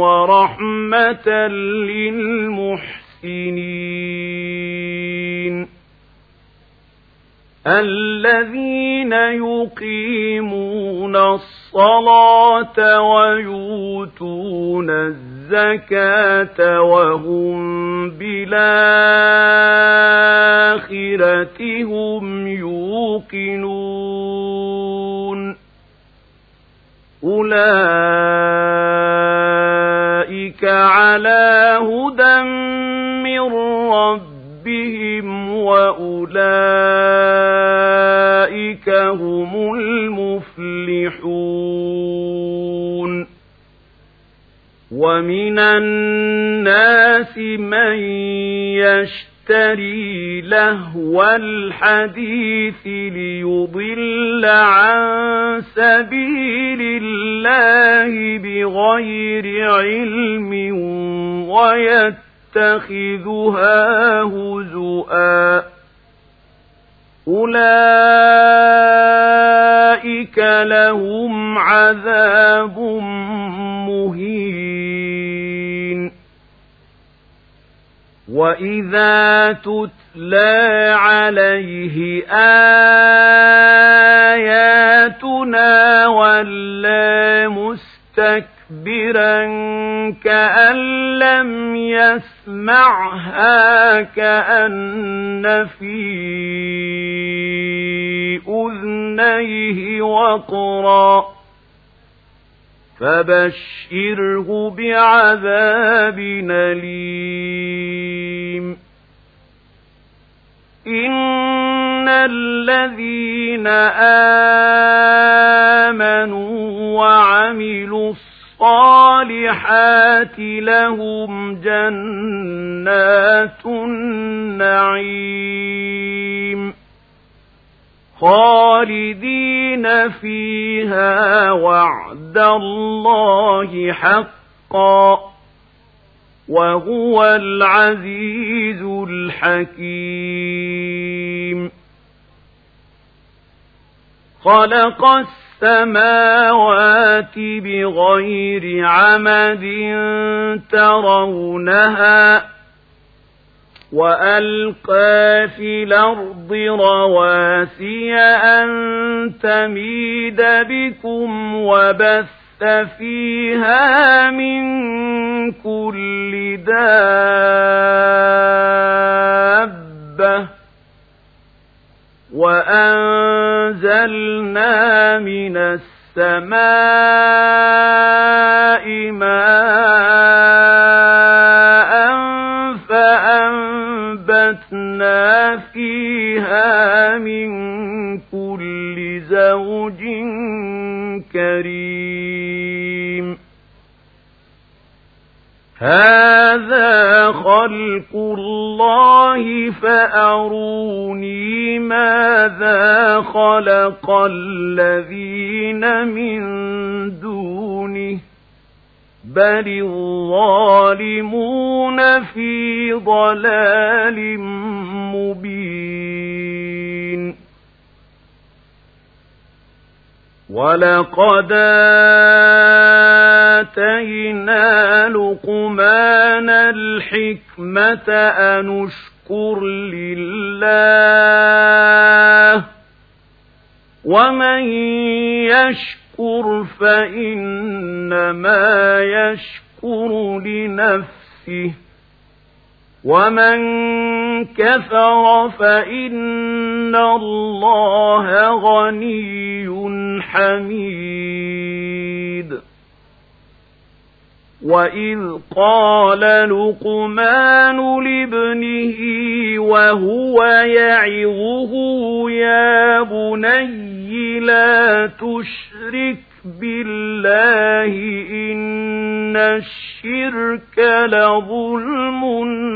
ورحمة للمحسنين. الذين يقيمون الصلاة ويؤتون الزكاة وهم بالآخرة هم يوقنون. أولئك على هدى من ربهم وأولئك هم المفلحون. ومن الناس من يشتري يشتري لهو الحديث ليضل عن سبيل الله بغير علم ويتخذها هزؤا. أولئك لهم عذاب مهين. وإذا تتلى عليه آياتنا ولا مستكبرا كأن لم يسمعها كأن في أذنيه وقرا فبشره بعذاب أليم. إن الذين آمنوا وعملوا الصالحات لهم جنات النعيم. خالدين فيها وعد الله حقا وهو العزيز الحكيم. خلق السماوات بغير عمد ترونها وألقى في الأرض رواسي أن تميد بكم وبث فيها من كل دابة وأنزلنا من السماء من كل زوج كريم. هذا خلق الله فأروني ماذا خلق الذين من دونه. بل الظالمون في ضلال مبين. ولقد آتينا لقمان الحكمة أن اشكر لله ومن يشكر فإنما يشكر لنفسه ومن كفر فإن الله غني حميد. وإذ قال لقمان لابنه وهو يعظه يا بني لا تشرك بالله إن الشرك لظلم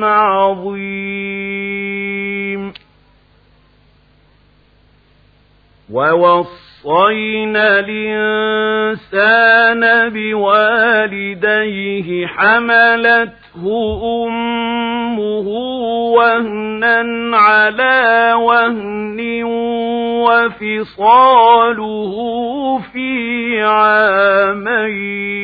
عظيم. ووصينا الإنسان بوالديه حملته أمه وهنا على وهن وفصاله في عامين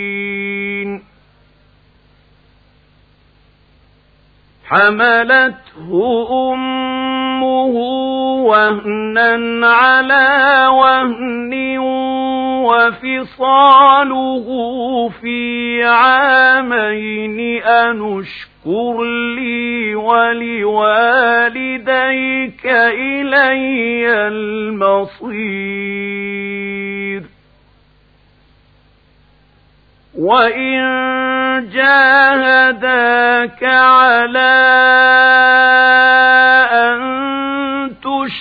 حملته أمه وهنا على وهن وفصاله في عامين أنشكر لي ولوالديك إلي المصير وإن جاهداك على أن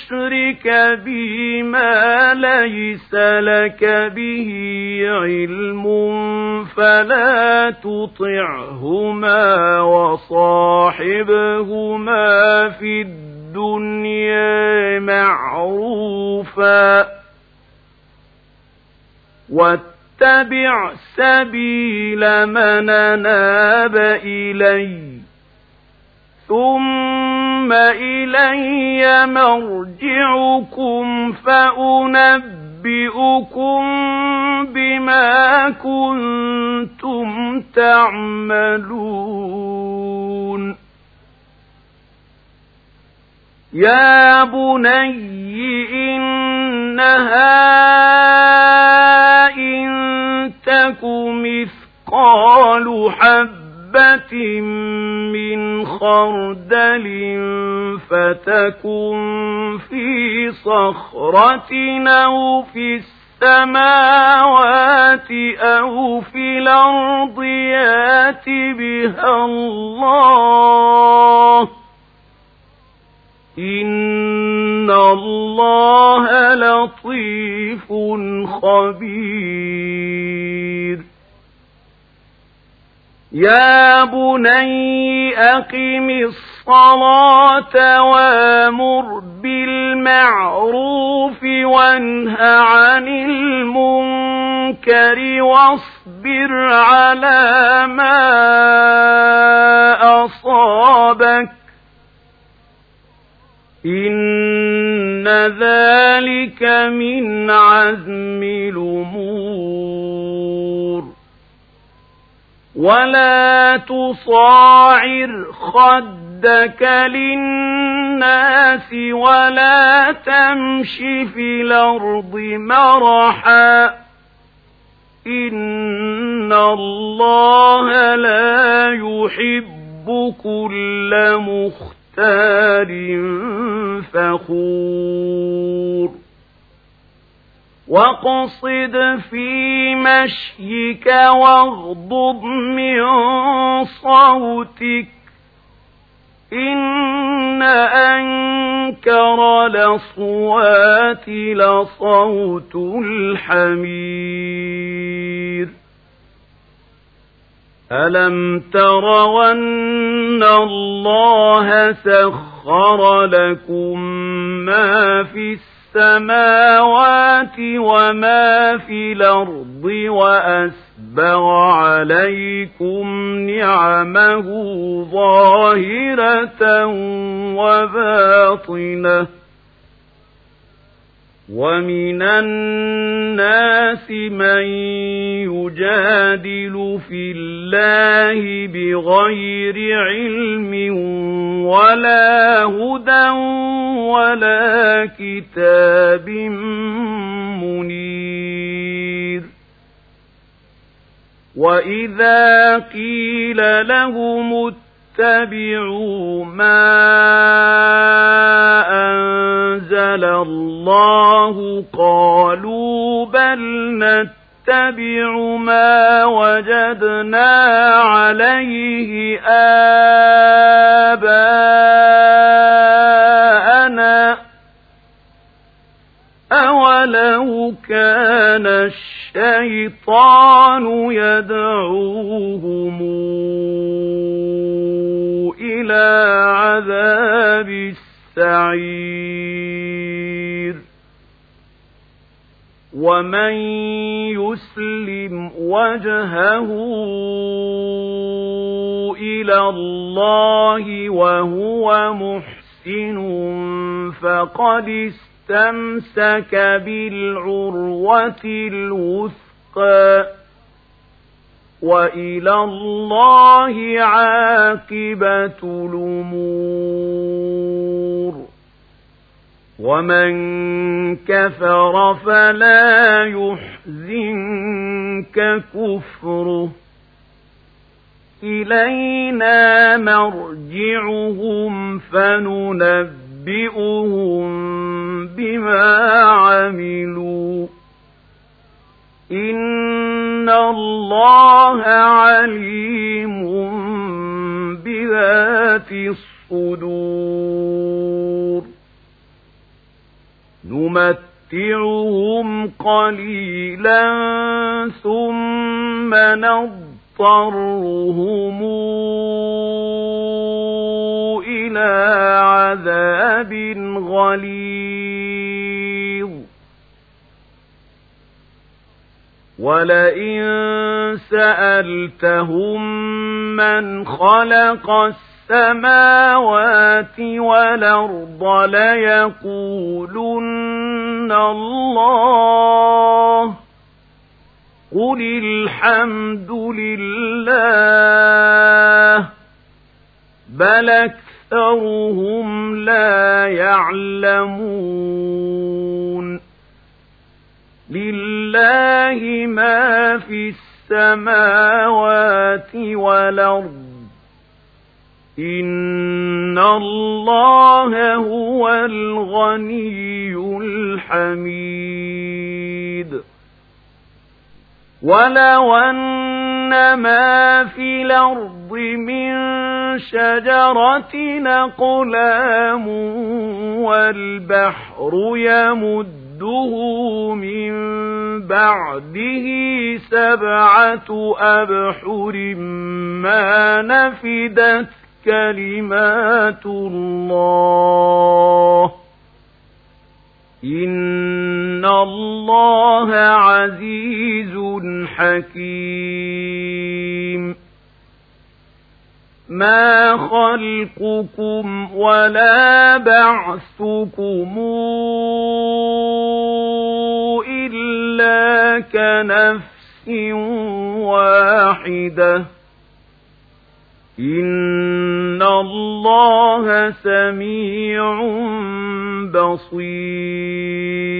تشرك بي ما ليس لك به علم فلا تطعهما وصاحبهما في الدنيا معروفا واتبع سبيل من ناب إليّ ثم إلي مرجعكم فأنبئكم بما كنتم تعملون يا بني إنها إن تك مثقال حب حبة من خردل فتكن في صخرة أو في السماوات أو في الأرض يات بها الله. إن الله لطيف خبير. يا بني أقم الصلاة وامر بالمعروف وانه عن المنكر واصبر على ما أصابك إن ذلك من عزم الأمور ولا تصاعر خدك للناس ولا تمش في الأرض مرحا إن الله لا يحب كل مختار فخور واقصد في مشيك واغضض من صوتك إن أنكر لصوات لصوت الحمير ألم ترون الله سخر لكم ما في السماء السماوات وما في الأرض وأسبغ عليكم نعمه ظاهرة وباطنة ومن الناس من يجادل في الله بغير علم ولا هدى ولا كتاب منير وإذا قيل لهم اتبعوا ما أنزل الله. قالوا بل نتبع ما وجدنا عليه آباءنا. أولو كان الشيطان يدعوهم إلى عذاب السعير. ومن يسلم وجهه إلى الله وهو محسن فقد استمسك بالعروة الوثقى. وإلى الله عاقبة الأمور. ومن كفر فلا يحزنك كفره. إلينا مرجعهم فننبئهم بما عملوا. إن الله عليم بذات الصدور نمتعهم قليلا ثم نضطرهم إلى عذاب غليظ ولئن سألتهم من خلق السماوات والأرض ليقولن الله قل الحمد لله بل أكثرهم لا يعلمون لله ما في السماوات والأرض. إن الله هو الغني الحميد. ولو أن ما في الأرض من شجرة نقلام والبحر يمده من بعده سبعة أبحر ما نفدت كلمات الله. إن الله عزيز حكيم. ما خلقكم ولا بعثكم إلا كنفس واحدة إن الله سميع بصير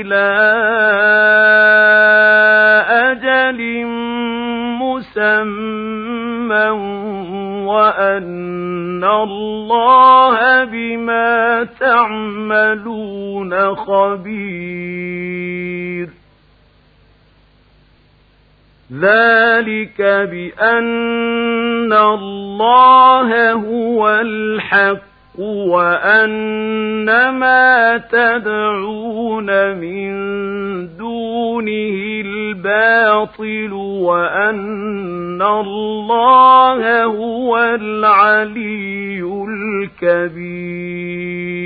إلى أجل مسمى وأن الله بما تعملون خبير. ذلك بأن الله هو الحق. وأن ما تدعون من دونه الباطل وأن الله هو العلي الكبير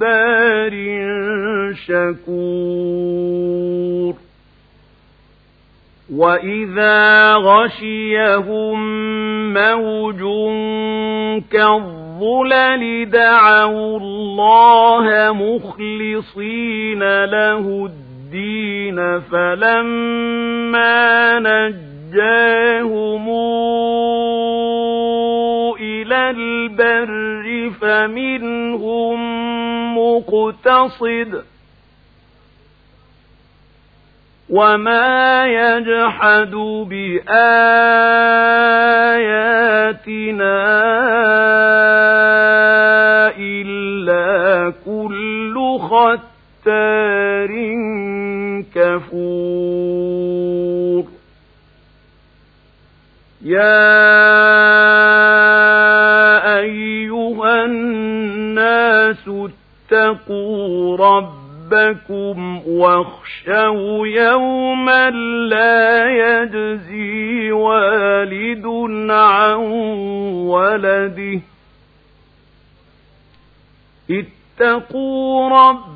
صبار شكور وإذا غشيهم موج كالظلل دعوا الله مخلصين له الدين فلما نجاهم إلى البر فمنهم مقتصد وما يجحد بآياتنا إلا كل ختار كفور. يا الناس اتقوا ربكم واخشوا يوما لا يجزي والد عن ولده اتقوا ربكم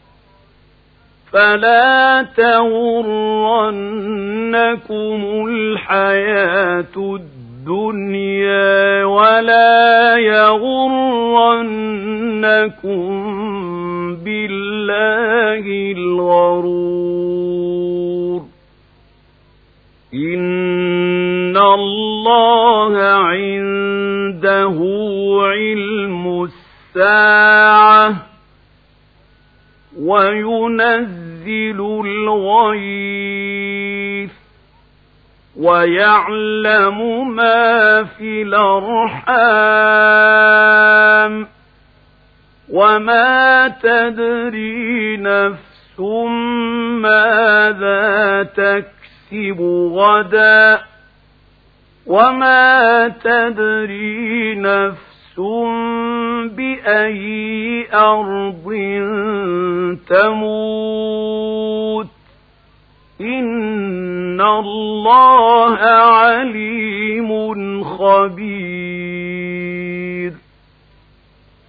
فلا تغرنكم الحياة الدنيا ولا يغرنكم بالله الغرور. إن الله عنده علم الساعة. وينزل الغيث ويعلم ما في الأرحام وما تدري نفس ماذا تكسب غدا وما تدري نفس بأي أرض تموت إن الله عليم خبير